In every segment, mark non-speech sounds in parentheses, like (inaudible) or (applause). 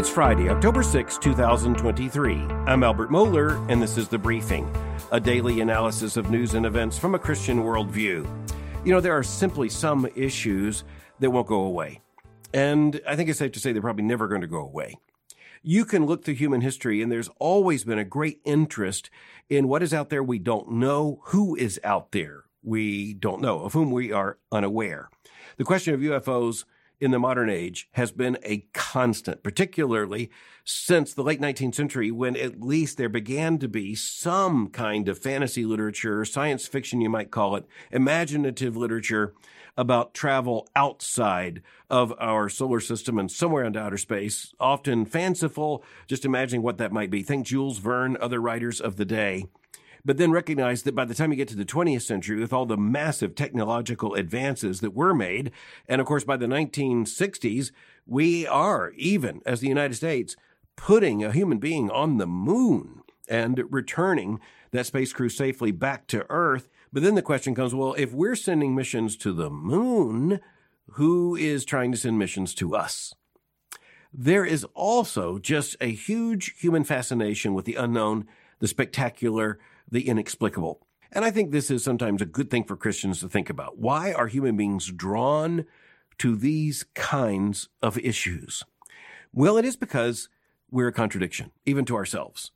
It's Friday, October 6, 2023. I'm Albert Mohler, and this is The Briefing, a daily analysis of news and events from a Christian worldview. You know, there are simply some issues that won't go away. And I think it's safe to say they're probably never going to go away. You can look through human history, and there's always been a great interest in what is out there we don't know, who is out there we don't know, of whom we are unaware. The question of UFOs in the modern age has been a constant, particularly since the late 19th century, when at least there began to be some kind of fantasy literature, science fiction, you might call it, imaginative literature about travel outside of our solar system and somewhere into outer space, often fanciful, just imagining what that might be. Think Jules Verne, other writers of the day but then recognize that by the time you get to the 20th century, with all the massive technological advances that were made, and of course by the 1960s, we are, even as the United States, putting a human being on the moon and returning that space crew safely back to Earth. But then the question comes well, if we're sending missions to the moon, who is trying to send missions to us? There is also just a huge human fascination with the unknown, the spectacular, the inexplicable. And I think this is sometimes a good thing for Christians to think about. Why are human beings drawn to these kinds of issues? Well, it is because we're a contradiction, even to ourselves.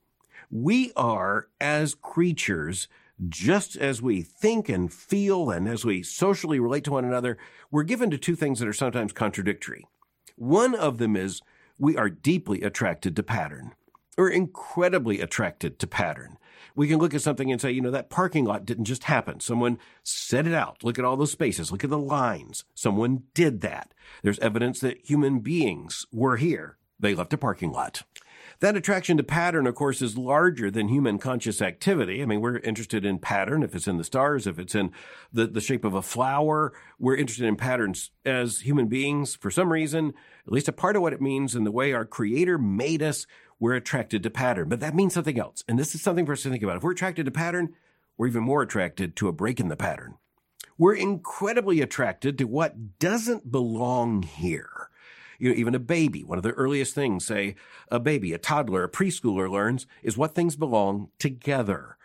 We are, as creatures, just as we think and feel and as we socially relate to one another, we're given to two things that are sometimes contradictory. One of them is we are deeply attracted to pattern. We're incredibly attracted to pattern we can look at something and say, you know, that parking lot didn't just happen. Someone set it out. Look at all those spaces. Look at the lines. Someone did that. There's evidence that human beings were here. They left a parking lot. That attraction to pattern, of course, is larger than human conscious activity. I mean, we're interested in pattern. If it's in the stars, if it's in the, the shape of a flower, we're interested in patterns as human beings. For some reason, at least a part of what it means in the way our creator made us, we're attracted to pattern. But that means something else. And this is something for us to think about. If we're attracted to pattern, we're even more attracted to a break in the pattern. We're incredibly attracted to what doesn't belong here. You know, even a baby, one of the earliest things, say, a baby, a toddler, a preschooler learns is what things belong together.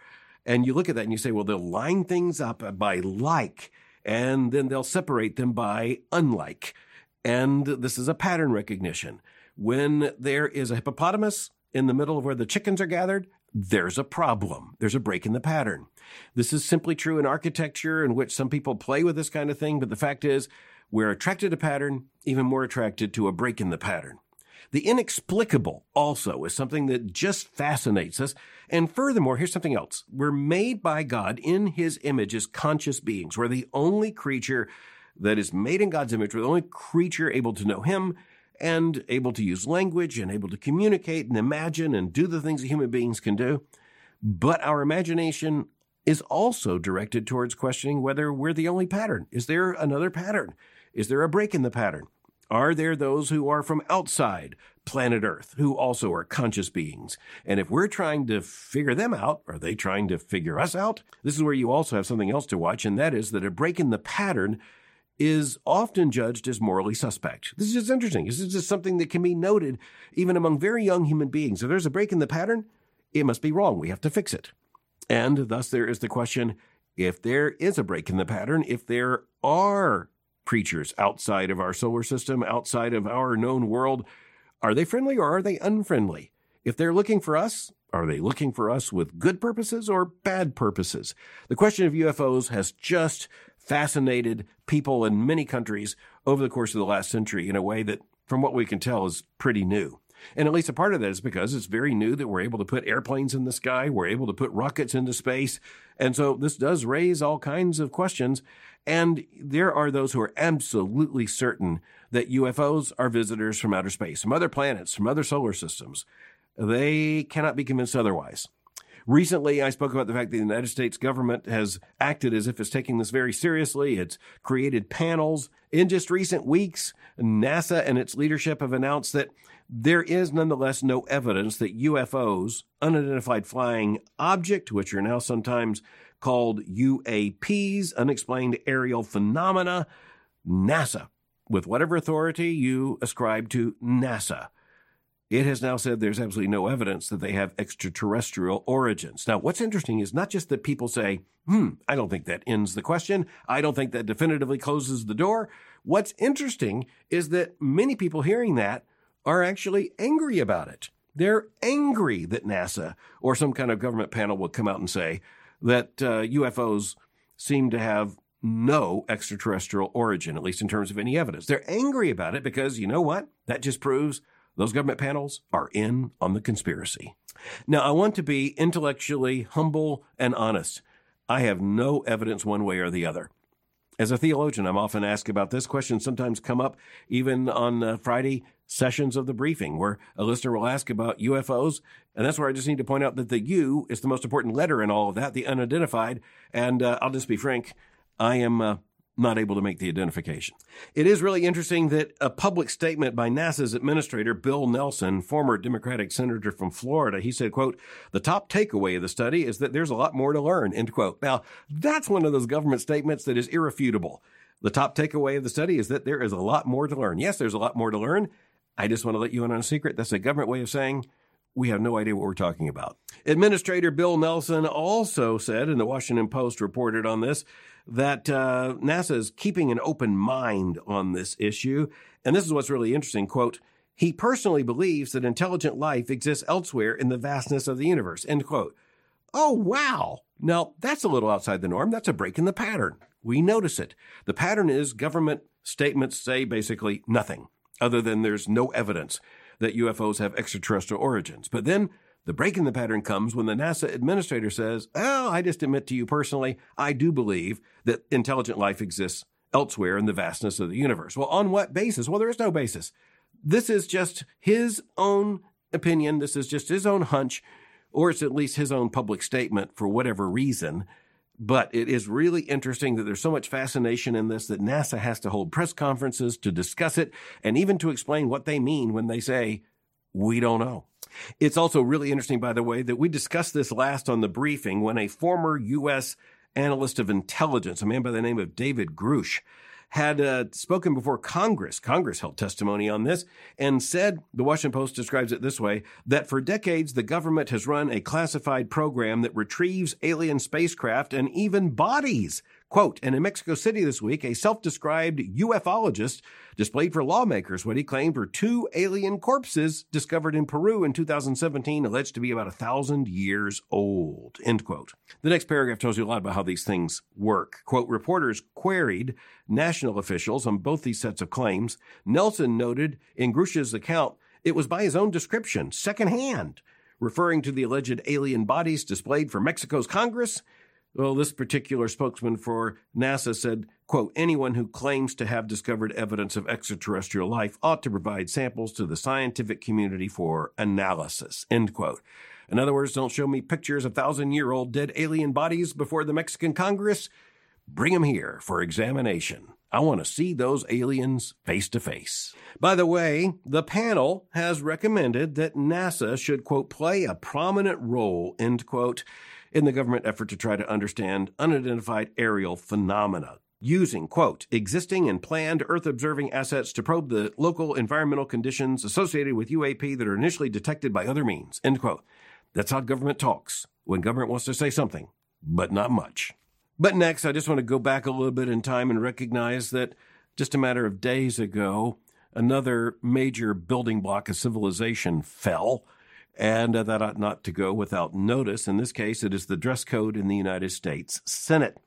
And you look at that and you say, well, they'll line things up by like, and then they'll separate them by unlike. And this is a pattern recognition. When there is a hippopotamus in the middle of where the chickens are gathered, there's a problem. There's a break in the pattern. This is simply true in architecture, in which some people play with this kind of thing, but the fact is, we're attracted to pattern, even more attracted to a break in the pattern. The inexplicable also is something that just fascinates us. And furthermore, here's something else. We're made by God in his image as conscious beings. We're the only creature that is made in God's image. We're the only creature able to know him and able to use language and able to communicate and imagine and do the things that human beings can do. But our imagination is also directed towards questioning whether we're the only pattern. Is there another pattern? Is there a break in the pattern? Are there those who are from outside planet Earth who also are conscious beings? And if we're trying to figure them out, are they trying to figure us out? This is where you also have something else to watch, and that is that a break in the pattern is often judged as morally suspect. This is interesting. This is just something that can be noted even among very young human beings. If there's a break in the pattern, it must be wrong. We have to fix it. And thus there is the question if there is a break in the pattern, if there are creatures outside of our solar system, outside of our known world, are they friendly or are they unfriendly? If they're looking for us, are they looking for us with good purposes or bad purposes? The question of UFOs has just fascinated people in many countries over the course of the last century in a way that, from what we can tell, is pretty new. And at least a part of that is because it's very new that we're able to put airplanes in the sky, we're able to put rockets into space. And so this does raise all kinds of questions. And there are those who are absolutely certain that UFOs are visitors from outer space, from other planets, from other solar systems. They cannot be convinced otherwise. Recently, I spoke about the fact that the United States government has acted as if it's taking this very seriously. It's created panels. In just recent weeks, NASA and its leadership have announced that there is nonetheless no evidence that UFOs, unidentified flying object, which are now sometimes called UAPs, unexplained aerial phenomena, NASA, with whatever authority you ascribe to NASA, it has now said there's absolutely no evidence that they have extraterrestrial origins. Now, what's interesting is not just that people say, hmm, I don't think that ends the question. I don't think that definitively closes the door. What's interesting is that many people hearing that are actually angry about it. They're angry that NASA or some kind of government panel will come out and say that uh, UFOs seem to have no extraterrestrial origin, at least in terms of any evidence. They're angry about it because you know what? That just proves those government panels are in on the conspiracy. Now, I want to be intellectually humble and honest. I have no evidence one way or the other. As a theologian, I'm often asked about this. Questions sometimes come up even on uh, Friday sessions of the briefing where a listener will ask about UFOs. And that's where I just need to point out that the U is the most important letter in all of that, the unidentified. And uh, I'll just be frank, I am uh, not able to make the identification. It is really interesting that a public statement by NASA's administrator, Bill Nelson, former Democratic senator from Florida, he said, quote, the top takeaway of the study is that there's a lot more to learn, end quote. Now, that's one of those government statements that is irrefutable. The top takeaway of the study is that there is a lot more to learn. Yes, there's a lot more to learn. I just want to let you in on a secret. That's a government way of saying we have no idea what we're talking about. Administrator Bill Nelson also said, and the Washington Post reported on this, that uh, NASA is keeping an open mind on this issue. And this is what's really interesting. Quote, he personally believes that intelligent life exists elsewhere in the vastness of the universe. End quote. Oh, wow. Now, that's a little outside the norm. That's a break in the pattern. We notice it. The pattern is government statements say basically nothing other than there's no evidence that UFOs have extraterrestrial origins. But then the break in the pattern comes when the NASA administrator says, Oh, I just admit to you personally, I do believe that intelligent life exists elsewhere in the vastness of the universe. Well, on what basis? Well, there is no basis. This is just his own opinion. This is just his own hunch, or it's at least his own public statement for whatever reason. But it is really interesting that there's so much fascination in this that NASA has to hold press conferences to discuss it and even to explain what they mean when they say, we don't know. It's also really interesting, by the way, that we discussed this last on the briefing when a former U.S. analyst of intelligence, a man by the name of David Grusch, had uh, spoken before Congress. Congress held testimony on this and said, the Washington Post describes it this way, that for decades the government has run a classified program that retrieves alien spacecraft and even bodies Quote, and in Mexico City this week, a self-described ufologist displayed for lawmakers what he claimed were two alien corpses discovered in Peru in 2017, alleged to be about a thousand years old. End quote. The next paragraph tells you a lot about how these things work. Quote, reporters queried national officials on both these sets of claims. Nelson noted in Grusch's account it was by his own description, secondhand, referring to the alleged alien bodies displayed for Mexico's Congress well, this particular spokesman for NASA said, quote, anyone who claims to have discovered evidence of extraterrestrial life ought to provide samples to the scientific community for analysis, end quote. In other words, don't show me pictures of thousand year old dead alien bodies before the Mexican Congress. Bring them here for examination. I want to see those aliens face to face. By the way, the panel has recommended that NASA should, quote, play a prominent role, end quote, in the government effort to try to understand unidentified aerial phenomena using, quote, existing and planned Earth observing assets to probe the local environmental conditions associated with UAP that are initially detected by other means, end quote. That's how government talks when government wants to say something, but not much. But next, I just want to go back a little bit in time and recognize that just a matter of days ago, another major building block of civilization fell and uh, that ought not to go without notice. In this case, it is the dress code in the United States Senate.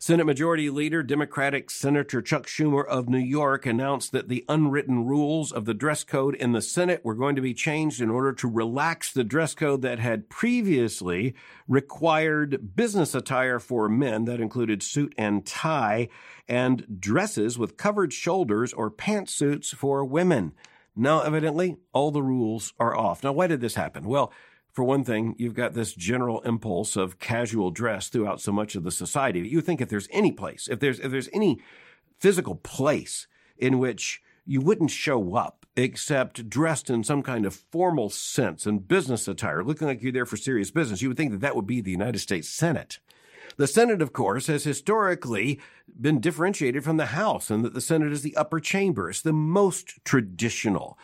Senate Majority Leader, Democratic Senator Chuck Schumer of New York announced that the unwritten rules of the dress code in the Senate were going to be changed in order to relax the dress code that had previously required business attire for men that included suit and tie and dresses with covered shoulders or pantsuits for women. Now, evidently, all the rules are off. Now, why did this happen? Well, for one thing, you've got this general impulse of casual dress throughout so much of the society. You think if there's any place, if there's if there's any physical place in which you wouldn't show up except dressed in some kind of formal sense and business attire, looking like you're there for serious business, you would think that that would be the United States Senate. The Senate, of course, has historically been differentiated from the House and that the Senate is the upper chamber. It's the most traditional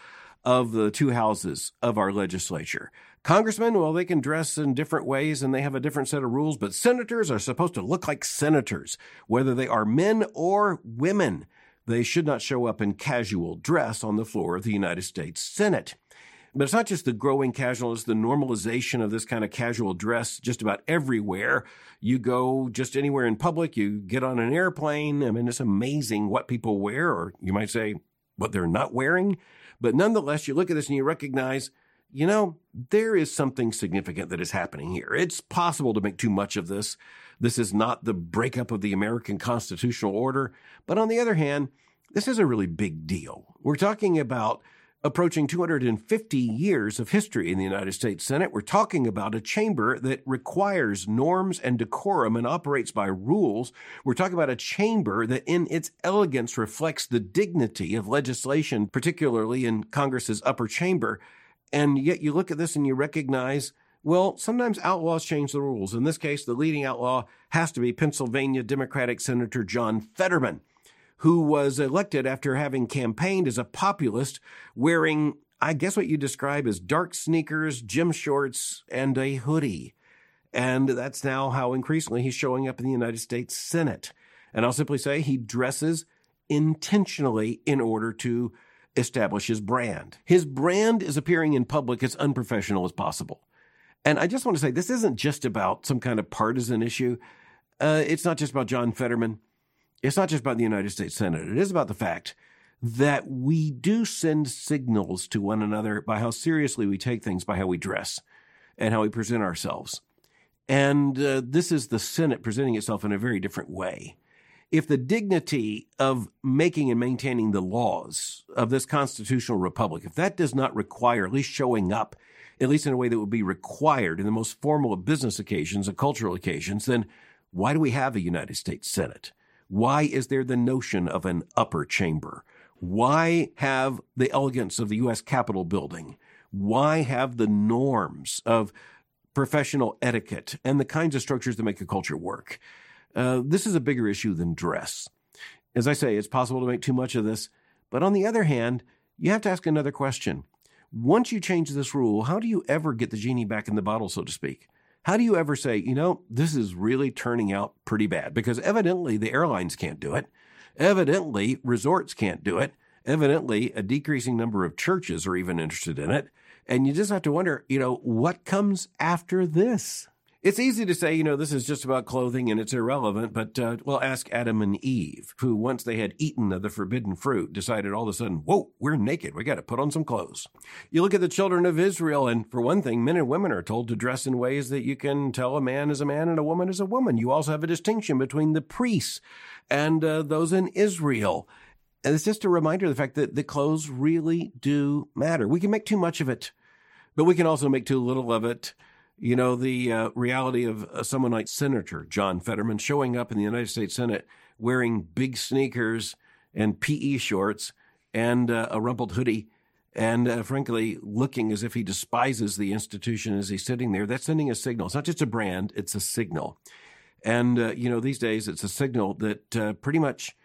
of the two houses of our legislature. Congressmen, well, they can dress in different ways and they have a different set of rules, but senators are supposed to look like senators, whether they are men or women. They should not show up in casual dress on the floor of the United States Senate. But it's not just the growing casualness, the normalization of this kind of casual dress just about everywhere. You go just anywhere in public, you get on an airplane. I mean, it's amazing what people wear, or you might say what they're not wearing. But nonetheless, you look at this and you recognize, you know, there is something significant that is happening here. It's possible to make too much of this. This is not the breakup of the American constitutional order. But on the other hand, this is a really big deal. We're talking about approaching 250 years of history in the United States Senate. We're talking about a chamber that requires norms and decorum and operates by rules. We're talking about a chamber that in its elegance reflects the dignity of legislation, particularly in Congress's upper chamber. And yet you look at this and you recognize, well, sometimes outlaws change the rules. In this case, the leading outlaw has to be Pennsylvania Democratic Senator John Fetterman who was elected after having campaigned as a populist wearing, I guess, what you describe as dark sneakers, gym shorts, and a hoodie. And that's now how increasingly he's showing up in the United States Senate. And I'll simply say he dresses intentionally in order to establish his brand. His brand is appearing in public as unprofessional as possible. And I just want to say this isn't just about some kind of partisan issue. Uh, it's not just about John Fetterman. It's not just about the United States Senate. It is about the fact that we do send signals to one another by how seriously we take things, by how we dress and how we present ourselves. And uh, this is the Senate presenting itself in a very different way. If the dignity of making and maintaining the laws of this constitutional republic, if that does not require at least showing up, at least in a way that would be required in the most formal of business occasions and cultural occasions, then why do we have a United States Senate? Why is there the notion of an upper chamber? Why have the elegance of the U.S. Capitol building? Why have the norms of professional etiquette and the kinds of structures that make a culture work? Uh, this is a bigger issue than dress. As I say, it's possible to make too much of this. But on the other hand, you have to ask another question. Once you change this rule, how do you ever get the genie back in the bottle, so to speak? How do you ever say, you know, this is really turning out pretty bad? Because evidently the airlines can't do it. Evidently resorts can't do it. Evidently a decreasing number of churches are even interested in it. And you just have to wonder, you know, what comes after this? It's easy to say, you know, this is just about clothing and it's irrelevant, but, uh, well, ask Adam and Eve, who once they had eaten of the forbidden fruit, decided all of a sudden, whoa, we're naked. We got to put on some clothes. You look at the children of Israel, and for one thing, men and women are told to dress in ways that you can tell a man is a man and a woman is a woman. You also have a distinction between the priests and uh, those in Israel. And it's just a reminder of the fact that the clothes really do matter. We can make too much of it, but we can also make too little of it. You know, the uh, reality of uh, someone like Senator John Fetterman showing up in the United States Senate wearing big sneakers and PE shorts and uh, a rumpled hoodie and uh, frankly looking as if he despises the institution as he's sitting there that's sending a signal. It's not just a brand it's a signal. And uh, you know these days it's a signal that pretty much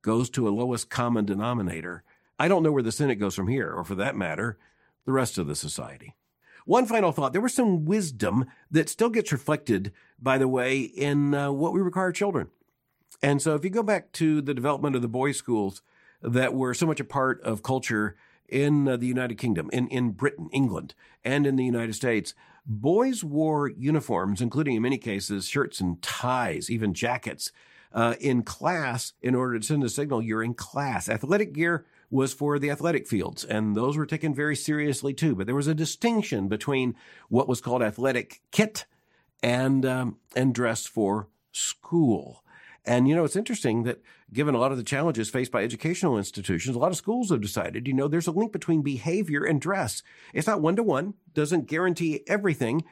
goes to a lowest common denominator. I don't know where the senate goes from here or for that matter the rest of the society one final thought. There was some wisdom that still gets reflected, by the way, in uh, what we require children. And so if you go back to the development of the boys' schools that were so much a part of culture in uh, the United Kingdom, in, in Britain, England, and in the United States, boys wore uniforms, including in many cases shirts and ties, even jackets, uh, in class in order to send a signal you're in class. Athletic gear was for the athletic fields, and those were taken very seriously too. But there was a distinction between what was called athletic kit and um, and dress for school. And you know, it's interesting that given a lot of the challenges faced by educational institutions, a lot of schools have decided, you know, there's a link between behavior and dress. It's not one to one, doesn't guarantee everything,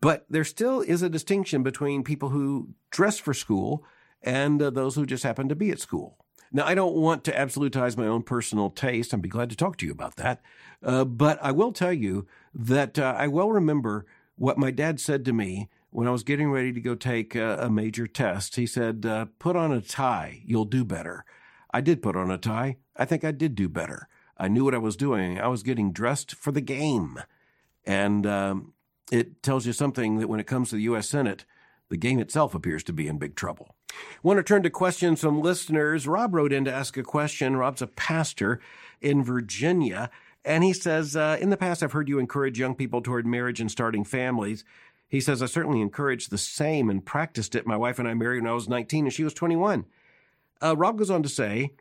but there still is a distinction between people who dress for school and uh, those who just happen to be at school. Now, I don't want to absolutize my own personal taste. I'd be glad to talk to you about that. Uh, but I will tell you that uh, I well remember what my dad said to me when I was getting ready to go take a, a major test. He said, uh, Put on a tie, you'll do better. I did put on a tie. I think I did do better. I knew what I was doing. I was getting dressed for the game. And um, it tells you something that when it comes to the U.S. Senate, the game itself appears to be in big trouble. Want to turn to questions from listeners. Rob wrote in to ask a question. Rob's a pastor in Virginia, and he says, uh, In the past, I've heard you encourage young people toward marriage and starting families. He says, I certainly encouraged the same and practiced it. My wife and I married when I was 19 and she was 21. Uh, Rob goes on to say,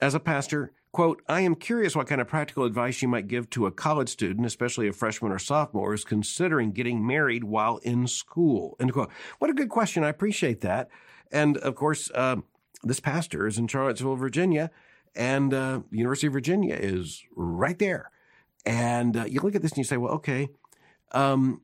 as a pastor, quote, I am curious what kind of practical advice you might give to a college student, especially a freshman or sophomore, who's considering getting married while in school. End quote. What a good question. I appreciate that. And of course, uh, this pastor is in Charlottesville, Virginia, and uh, the University of Virginia is right there. And uh, you look at this and you say, well, okay, um,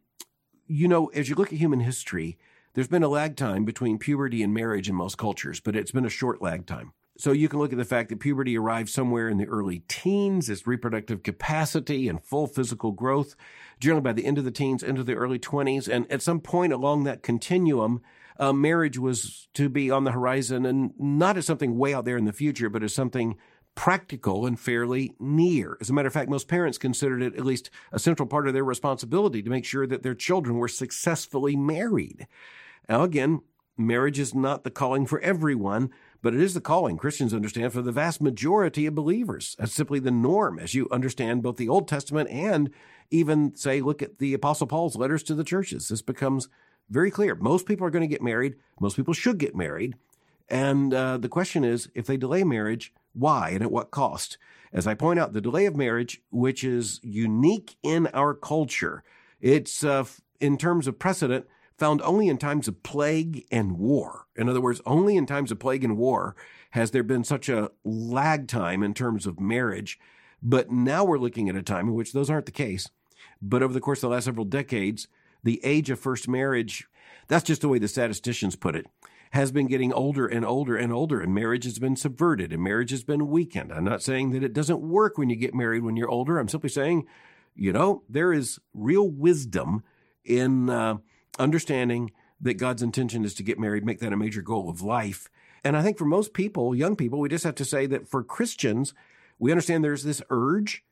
you know, as you look at human history, there's been a lag time between puberty and marriage in most cultures, but it's been a short lag time. So you can look at the fact that puberty arrives somewhere in the early teens, its reproductive capacity and full physical growth, generally by the end of the teens, into the early 20s. And at some point along that continuum, uh, marriage was to be on the horizon and not as something way out there in the future, but as something practical and fairly near. As a matter of fact, most parents considered it at least a central part of their responsibility to make sure that their children were successfully married. Now, again, marriage is not the calling for everyone, but it is the calling Christians understand for the vast majority of believers. That's simply the norm as you understand both the Old Testament and even, say, look at the Apostle Paul's letters to the churches. This becomes very clear. Most people are going to get married. Most people should get married. And uh, the question is if they delay marriage, why and at what cost? As I point out, the delay of marriage, which is unique in our culture, it's uh, in terms of precedent found only in times of plague and war. In other words, only in times of plague and war has there been such a lag time in terms of marriage. But now we're looking at a time in which those aren't the case. But over the course of the last several decades, the age of first marriage, that's just the way the statisticians put it, has been getting older and older and older, and marriage has been subverted and marriage has been weakened. I'm not saying that it doesn't work when you get married when you're older. I'm simply saying, you know, there is real wisdom in uh, understanding that God's intention is to get married, make that a major goal of life. And I think for most people, young people, we just have to say that for Christians, we understand there's this urge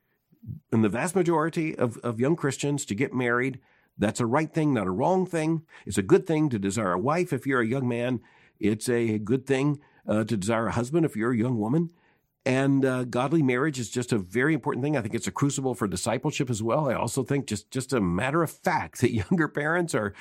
in the vast majority of, of young Christians to get married that's a right thing, not a wrong thing. It's a good thing to desire a wife if you're a young man. It's a good thing uh, to desire a husband if you're a young woman. And uh, godly marriage is just a very important thing. I think it's a crucible for discipleship as well. I also think just just a matter of fact that (laughs) younger parents are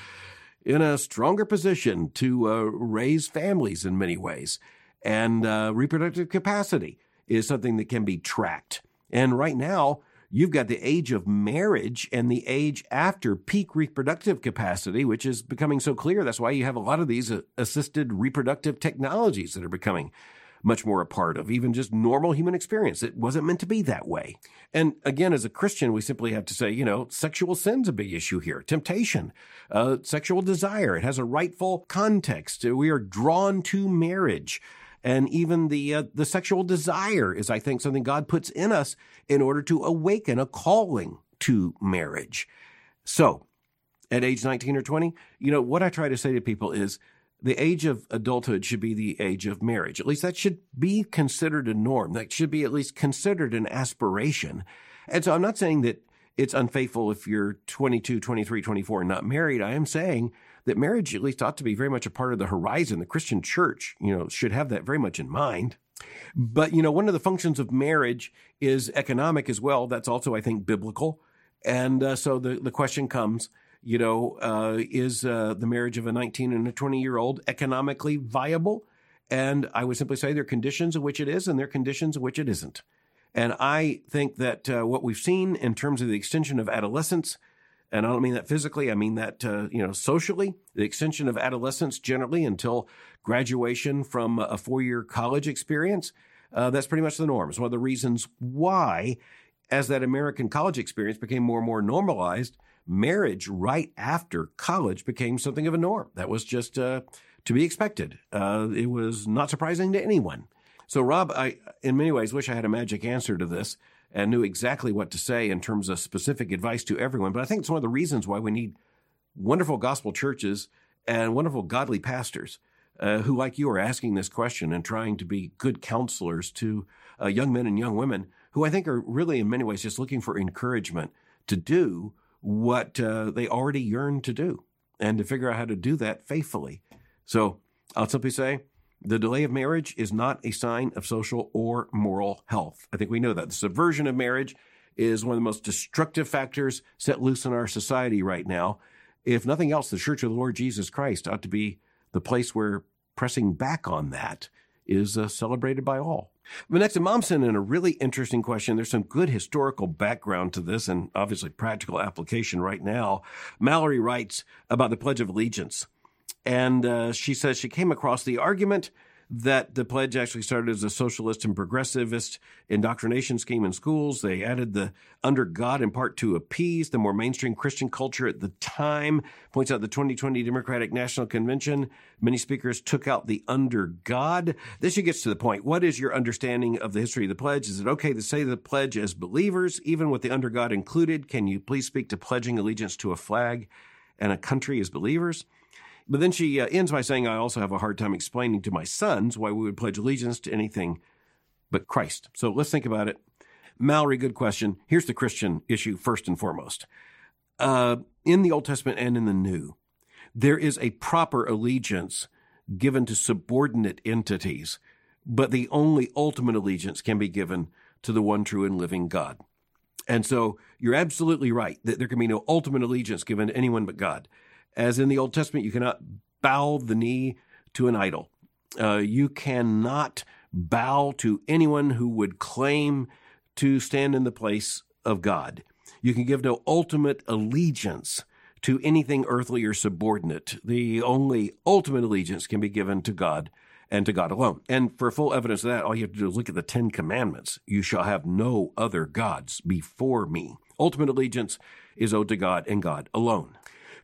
in a stronger position to uh, raise families in many ways, and uh, reproductive capacity is something that can be tracked. And right now, You've got the age of marriage and the age after peak reproductive capacity, which is becoming so clear. That's why you have a lot of these uh, assisted reproductive technologies that are becoming much more a part of even just normal human experience. It wasn't meant to be that way. And again, as a Christian, we simply have to say, you know, sexual sin's a big issue here. Temptation, uh, sexual desire. It has a rightful context. We are drawn to marriage and even the uh, the sexual desire is i think something god puts in us in order to awaken a calling to marriage. So at age 19 or 20 you know what i try to say to people is the age of adulthood should be the age of marriage. At least that should be considered a norm. That should be at least considered an aspiration. And so i'm not saying that it's unfaithful if you're 22 23 24 and not married i am saying that marriage at least ought to be very much a part of the horizon. The Christian church, you know, should have that very much in mind. But, you know, one of the functions of marriage is economic as well. That's also, I think, biblical. And uh, so the, the question comes, you know, uh, is uh, the marriage of a 19 and a 20 year old economically viable? And I would simply say there are conditions in which it is and there are conditions in which it isn't. And I think that uh, what we've seen in terms of the extension of adolescence and I don't mean that physically. I mean that uh, you know socially. The extension of adolescence generally until graduation from a four-year college experience. Uh, that's pretty much the norm. It's one of the reasons why, as that American college experience became more and more normalized, marriage right after college became something of a norm. That was just uh, to be expected. Uh, it was not surprising to anyone. So, Rob, I in many ways wish I had a magic answer to this and knew exactly what to say in terms of specific advice to everyone. But I think it's one of the reasons why we need wonderful gospel churches and wonderful godly pastors uh, who, like you, are asking this question and trying to be good counselors to uh, young men and young women who I think are really, in many ways, just looking for encouragement to do what uh, they already yearn to do and to figure out how to do that faithfully. So I'll simply say the delay of marriage is not a sign of social or moral health. I think we know that. The subversion of marriage is one of the most destructive factors set loose in our society right now. If nothing else, the Church of the Lord Jesus Christ ought to be the place where pressing back on that is uh, celebrated by all. But next, Mom sent in a really interesting question. There's some good historical background to this and obviously practical application right now. Mallory writes about the Pledge of Allegiance. And uh, she says she came across the argument that the pledge actually started as a socialist and progressivist indoctrination scheme in schools. They added the under God in part to appease the more mainstream Christian culture at the time. Points out the 2020 Democratic National Convention. Many speakers took out the under God. This gets to the point. What is your understanding of the history of the pledge? Is it okay to say the pledge as believers, even with the under God included? Can you please speak to pledging allegiance to a flag and a country as believers? But then she uh, ends by saying, I also have a hard time explaining to my sons why we would pledge allegiance to anything but Christ. So let's think about it. Mallory, good question. Here's the Christian issue first and foremost. Uh, in the Old Testament and in the New, there is a proper allegiance given to subordinate entities, but the only ultimate allegiance can be given to the one true and living God. And so you're absolutely right that there can be no ultimate allegiance given to anyone but God as in the Old Testament, you cannot bow the knee to an idol. Uh, you cannot bow to anyone who would claim to stand in the place of God. You can give no ultimate allegiance to anything earthly or subordinate. The only ultimate allegiance can be given to God and to God alone. And for full evidence of that, all you have to do is look at the Ten Commandments. You shall have no other gods before me. Ultimate allegiance is owed to God and God alone.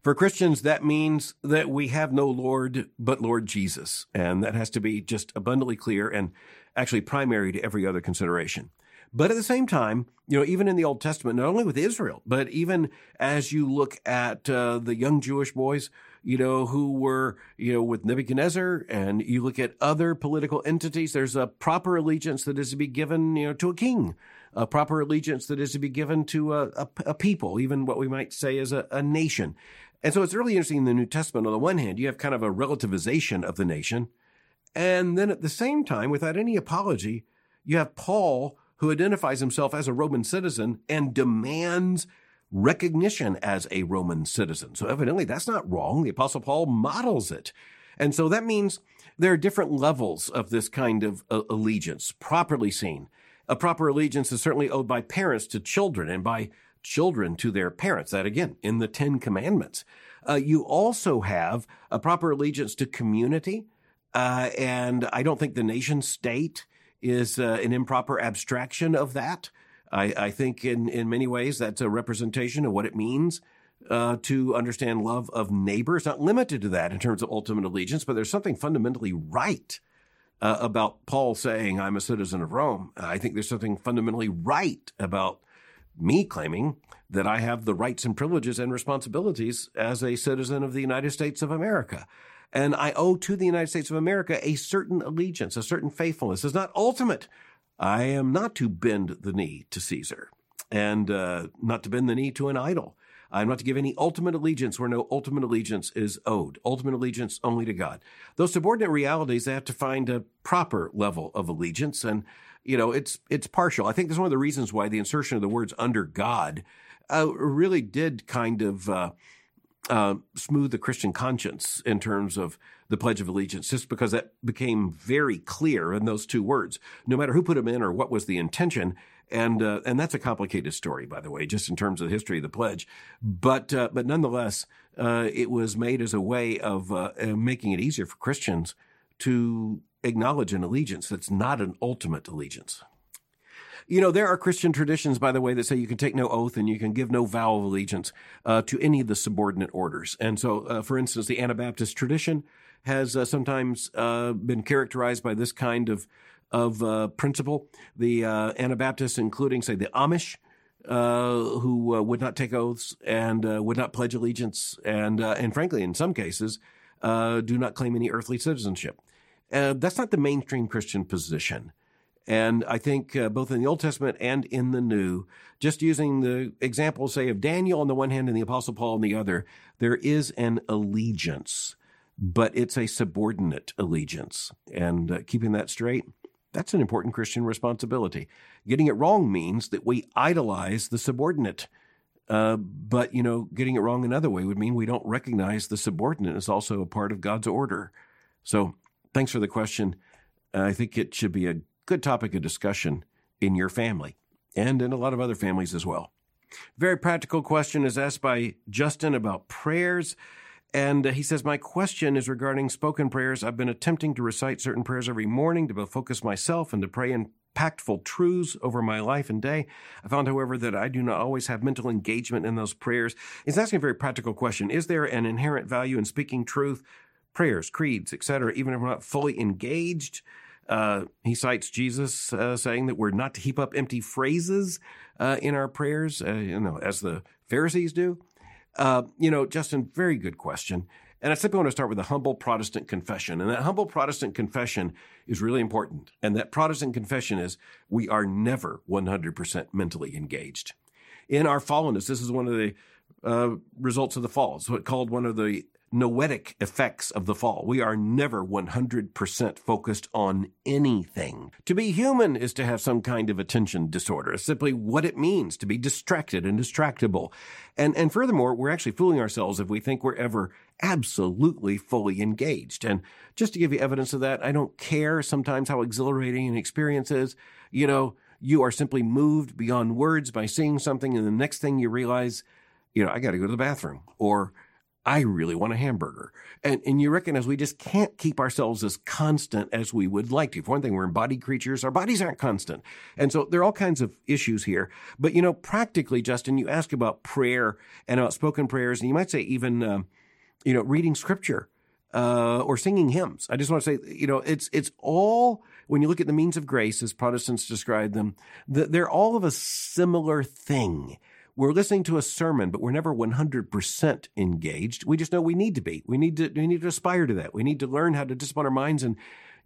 For Christians, that means that we have no Lord but Lord Jesus. And that has to be just abundantly clear and actually primary to every other consideration. But at the same time, you know, even in the Old Testament, not only with Israel, but even as you look at uh, the young Jewish boys, you know, who were, you know, with Nebuchadnezzar, and you look at other political entities, there's a proper allegiance that is to be given, you know, to a king, a proper allegiance that is to be given to a, a, a people, even what we might say is a, a nation. And so it's really interesting in the New Testament. On the one hand, you have kind of a relativization of the nation. And then at the same time, without any apology, you have Paul who identifies himself as a Roman citizen and demands recognition as a Roman citizen. So evidently that's not wrong. The apostle Paul models it. And so that means there are different levels of this kind of uh, allegiance, properly seen. A proper allegiance is certainly owed by parents to children and by children to their parents. That again, in the Ten Commandments. Uh, you also have a proper allegiance to community. Uh, and I don't think the nation state is uh, an improper abstraction of that. I, I, think in, in many ways that's a representation of what it means uh, to understand love of neighbor. It's not limited to that in terms of ultimate allegiance, but there's something fundamentally right uh, about Paul saying, I'm a citizen of Rome. I think there's something fundamentally right about me claiming that I have the rights and privileges and responsibilities as a citizen of the United States of America. And I owe to the United States of America a certain allegiance, a certain faithfulness. It's not ultimate. I am not to bend the knee to Caesar and uh, not to bend the knee to an idol. I'm not to give any ultimate allegiance where no ultimate allegiance is owed. Ultimate allegiance only to God. Those subordinate realities, they have to find a proper level of allegiance. And you know, it's it's partial. I think that's one of the reasons why the insertion of the words "under God" uh, really did kind of uh, uh, smooth the Christian conscience in terms of the Pledge of Allegiance, just because that became very clear in those two words. No matter who put them in or what was the intention, and uh, and that's a complicated story, by the way, just in terms of the history of the pledge. But uh, but nonetheless, uh, it was made as a way of making it easier for Christians to acknowledge an allegiance that's not an ultimate allegiance. You know, there are Christian traditions, by the way, that say you can take no oath and you can give no vow of allegiance uh, to any of the subordinate orders. And so, uh, for instance, the Anabaptist tradition has uh, sometimes uh, been characterized by this kind of of uh, principle. The uh, Anabaptists, including, say, the Amish, who would not take oaths and would not pledge allegiance, and and frankly, in some cases, do not claim any earthly citizenship. Uh, that's not the mainstream Christian position. And I think uh, both in the Old Testament and in the New, just using the example, say, of Daniel on the one hand and the Apostle Paul on the other, there is an allegiance, but it's a subordinate allegiance. And uh, keeping that straight, that's an important Christian responsibility. Getting it wrong means that we idolize the subordinate. Uh, but, you know, getting it wrong another way would mean we don't recognize the subordinate as also a part of God's order. So thanks for the question. I think it should be a good topic of discussion in your family and in a lot of other families as well. Very practical question is asked by Justin about prayers. And he says, My question is regarding spoken prayers. I've been attempting to recite certain prayers every morning to both focus myself and to pray impactful truths over my life and day. I found, however, that I do not always have mental engagement in those prayers. He's asking a very practical question Is there an inherent value in speaking truth, prayers, creeds, etc., even if we're not fully engaged? Uh, he cites Jesus uh, saying that we're not to heap up empty phrases uh, in our prayers, uh, you know, as the Pharisees do. Uh, you know, Justin, very good question. And I simply want to start with a humble Protestant confession. And that humble Protestant confession is really important. And that Protestant confession is we are never 100% mentally engaged. In our fallenness, this is one of the uh, results of the fall. It's what called one of the noetic effects of the fall. We are never 100% focused on anything. To be human is to have some kind of attention disorder. It's simply what it means to be distracted and distractible. And, and furthermore, we're actually fooling ourselves if we think we're ever absolutely fully engaged. And just to give you evidence of that, I don't care sometimes how exhilarating an experience is. You know, you are simply moved beyond words by seeing something and the next thing you realize, you know, I got to go to the bathroom or I really want a hamburger. And, and you recognize we just can't keep ourselves as constant as we would like to. For one thing, we're embodied creatures. Our bodies aren't constant. And so there are all kinds of issues here. But, you know, practically, Justin, you ask about prayer and about spoken prayers, and you might say even, uh, you know, reading scripture. Uh, or singing hymns. I just want to say, you know, it's it's all when you look at the means of grace as Protestants describe them, they're all of a similar thing we're listening to a sermon, but we're never 100% engaged. We just know we need to be. We need to, we need to aspire to that. We need to learn how to discipline our minds and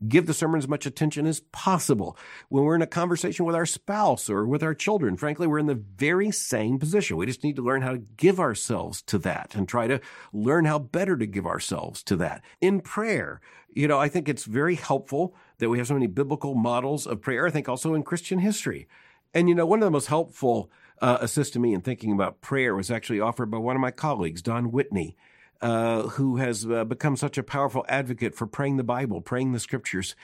give the sermon as much attention as possible. When we're in a conversation with our spouse or with our children, frankly, we're in the very same position. We just need to learn how to give ourselves to that and try to learn how better to give ourselves to that. In prayer, you know, I think it's very helpful that we have so many biblical models of prayer. I think also in Christian history. And, you know, one of the most helpful uh, assist me in thinking about prayer was actually offered by one of my colleagues, Don Whitney, uh, who has uh, become such a powerful advocate for praying the Bible, praying the scriptures.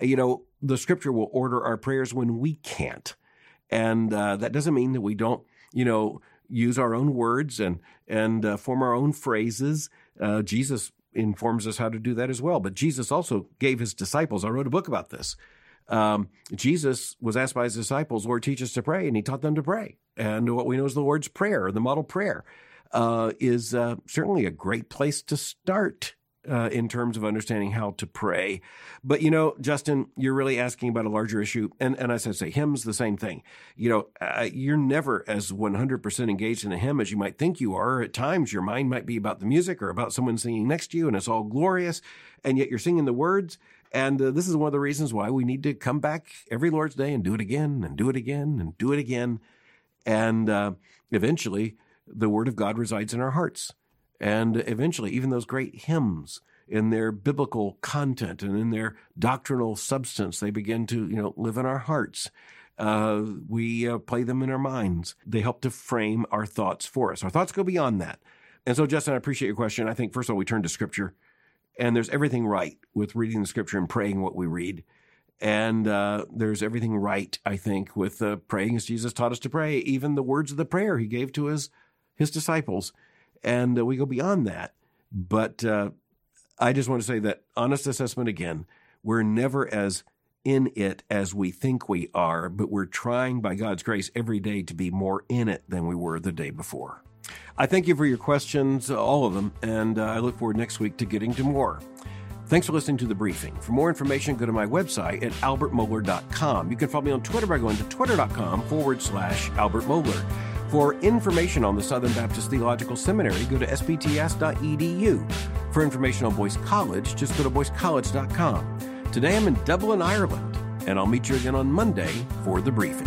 You know, the scripture will order our prayers when we can't. And uh, that doesn't mean that we don't, you know, use our own words and, and uh, form our own phrases. Uh, Jesus informs us how to do that as well. But Jesus also gave his disciples, I wrote a book about this. Um, Jesus was asked by his disciples, Lord, teach us to pray, and he taught them to pray. And what we know is the Lord's Prayer, the model prayer, uh, is uh, certainly a great place to start. Uh, in terms of understanding how to pray. But, you know, Justin, you're really asking about a larger issue. And, and as I say, hymns, the same thing. You know, uh, you're never as 100% engaged in a hymn as you might think you are. At times, your mind might be about the music or about someone singing next to you, and it's all glorious. And yet you're singing the words. And uh, this is one of the reasons why we need to come back every Lord's Day and do it again and do it again and do it again and uh, eventually, the Word of God resides in our hearts. And eventually, even those great hymns, in their biblical content and in their doctrinal substance, they begin to, you know, live in our hearts. Uh, we uh, play them in our minds. They help to frame our thoughts for us. Our thoughts go beyond that. And so, Justin, I appreciate your question. I think, first of all, we turn to Scripture, and there's everything right with reading the Scripture and praying what we read. And uh, there's everything right, I think, with uh, praying as Jesus taught us to pray, even the words of the prayer he gave to his his disciples. And uh, we go beyond that. But uh, I just want to say that honest assessment again, we're never as in it as we think we are, but we're trying by God's grace every day to be more in it than we were the day before. I thank you for your questions, all of them, and uh, I look forward next week to getting to more. Thanks for listening to the briefing. For more information, go to my website at albertmohler.com. You can follow me on Twitter by going to twitter.com forward slash Albert Mohler. For information on the Southern Baptist Theological Seminary, go to sbts.edu. For information on Boyce College, just go to boycecollege.com. Today I'm in Dublin, Ireland. and I'll meet you again on Monday for the briefing.